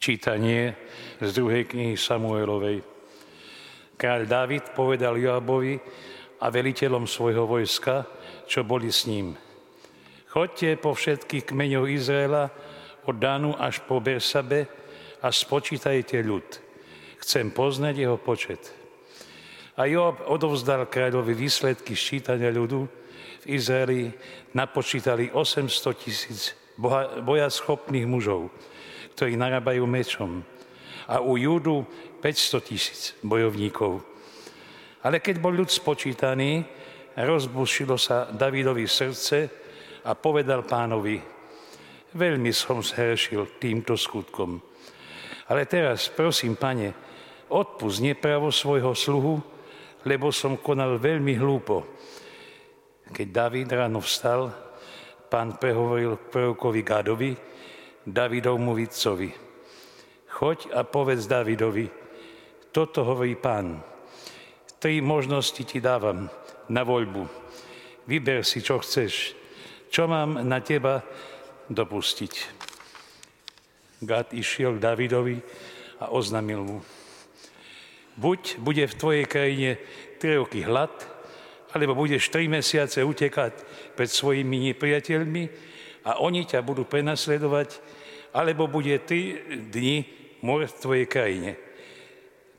Čítanie z druhej knihy Samuelovej. Kráľ Dávid povedal Joabovi a veliteľom svojho vojska, čo boli s ním. Chodte po všetkých kmeňoch Izraela, od Dánu až po Bersabe a spočítajte ľud. Chcem poznať jeho počet. A Joab odovzdal kráľovi výsledky ščítania ľudu. V Izraeli napočítali 800 tisíc bojaschopných mužov ktorí narábajú mečom. A u Júdu 500 tisíc bojovníkov. Ale keď bol ľud spočítaný, rozbušilo sa Davidovi srdce a povedal pánovi, veľmi som zhrešil týmto skutkom. Ale teraz, prosím, pane, odpust nepravo svojho sluhu, lebo som konal veľmi hlúpo. Keď David ráno vstal, pán prehovoril prorokovi Gádovi, Davidovmu vidcovi. Choď a povedz Davidovi, toto hovorí pán. Tri možnosti ti dávam na voľbu. Vyber si, čo chceš. Čo mám na teba dopustiť? Gad išiel k Davidovi a oznámil mu. Buď bude v tvojej krajine tri roky hlad, alebo budeš tri mesiace utekať pred svojimi nepriateľmi a oni ťa budú prenasledovať alebo bude tri dni mor v tvojej krajine.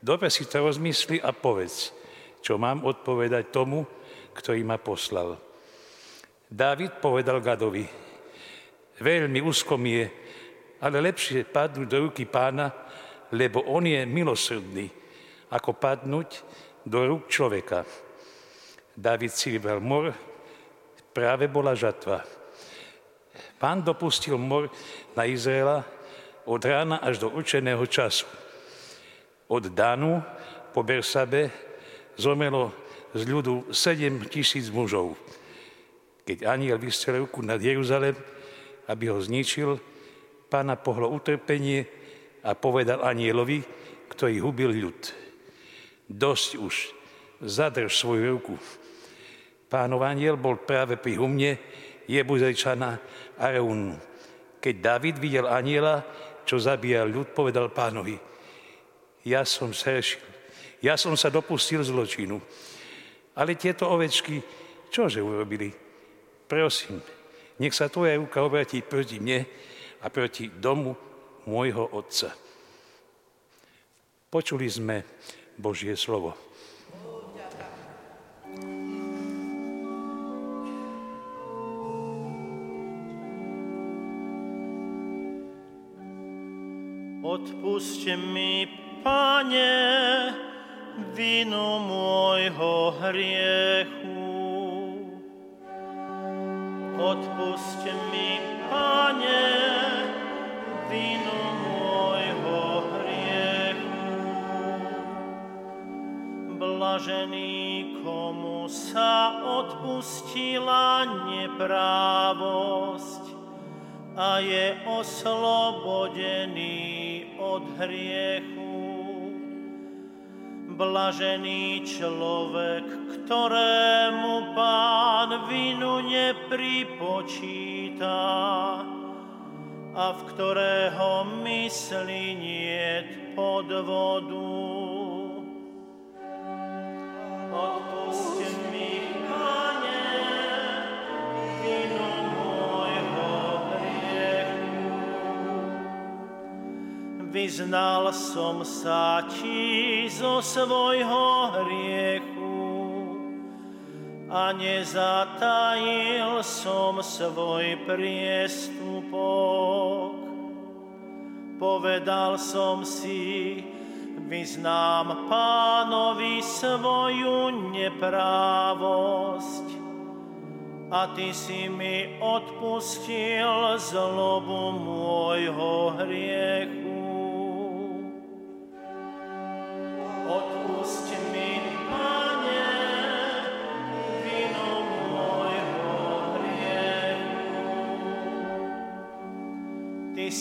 Dobre si to rozmysli a povedz, čo mám odpovedať tomu, ktorý ma poslal. Dávid povedal Gadovi, veľmi úzko mi je, ale lepšie padnúť do ruky pána, lebo on je milosrdný, ako padnúť do rúk človeka. David si vybral mor, práve bola žatva. Pán dopustil mor na Izraela od rána až do určeného času. Od Danu po Bersabe zomelo z ľudu 7 tisíc mužov. Keď aniel vystrel ruku nad Jeruzalem, aby ho zničil, pána pohlo utrpenie a povedal anielovi, ktorý hubil ľud. Dosť už, zadrž svoju ruku. Pánov aniel bol práve pri humne Jebuzejčana Areunu. Keď David videl aniela, čo zabíjal ľud, povedal pánovi, ja som zhrešil, ja som sa dopustil zločinu. Ale tieto ovečky, čože urobili? Prosím, nech sa tvoja ruka obratí proti mne a proti domu môjho otca. Počuli sme Božie slovo. Odpuste mi, Pane, vinu môjho hriechu. Odpuste mi, Pane, vinu môjho hriechu. Blažený, komu sa odpustila neprávosť a je oslobodený od hriechu. Blažený človek, ktorému pán vinu nepripočíta a v ktorého mysli niet podvodu. Vyznal som sa ti zo svojho hriechu a nezatajil som svoj priestupok. Povedal som si, vyznám pánovi svoju neprávosť a ty si mi odpustil zlobu môjho hriechu.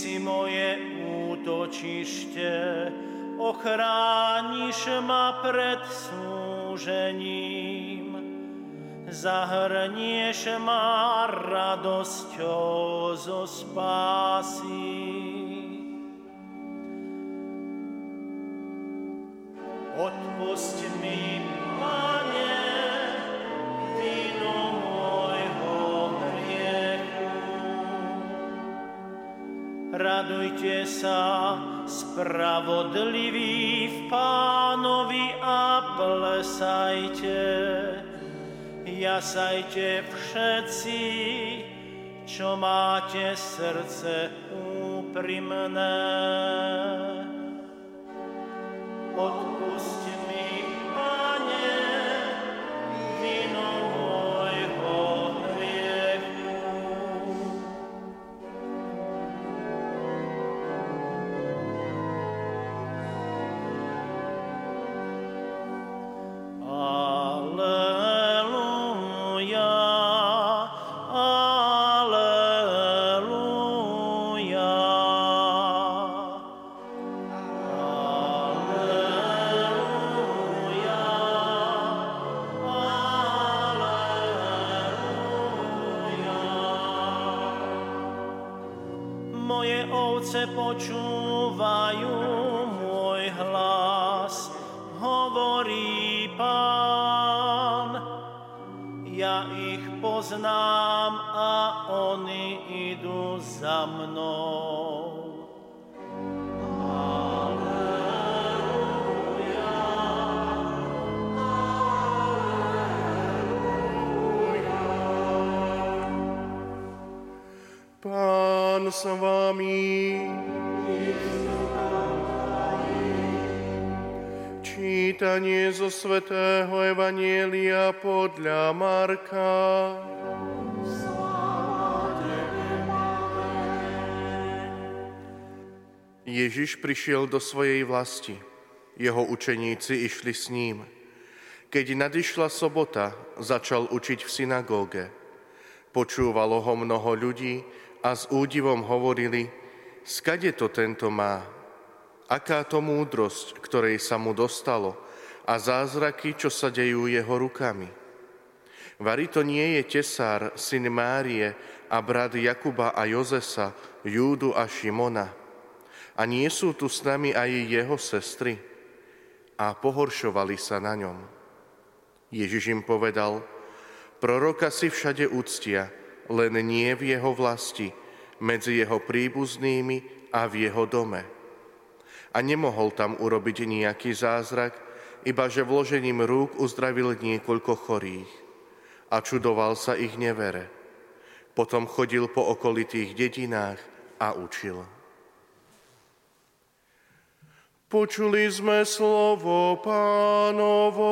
si moje útočište, ochrániš ma pred súžením. Zahrnieš ma radosťou zo spásy. Odpust mi Radujte sa, spravodliví v Pánovi a plesajte. Jasajte všetci, čo máte srdce úprimné. Odpusť Moje ovce počúvajú môj hlas, hovorí Pán. Ja ich poznám a oni idú za mnou. Pán s vami. Čítanie zo svätého Evanielia podľa Marka. Ježiš prišiel do svojej vlasti. Jeho učeníci išli s ním. Keď nadišla sobota, začal učiť v synagóge. Počúvalo ho mnoho ľudí a s údivom hovorili, skade to tento má, aká to múdrosť, ktorej sa mu dostalo a zázraky, čo sa dejú jeho rukami. Vary to nie je tesár, syn Márie a brat Jakuba a Jozesa, Júdu a Šimona. A nie sú tu s nami aj jeho sestry? A pohoršovali sa na ňom. Ježiš im povedal, proroka si všade úctia, len nie v jeho vlasti, medzi jeho príbuznými a v jeho dome. A nemohol tam urobiť nejaký zázrak, iba že vložením rúk uzdravil niekoľko chorých. A čudoval sa ich nevere. Potom chodil po okolitých dedinách a učil. Počuli sme slovo pánovo.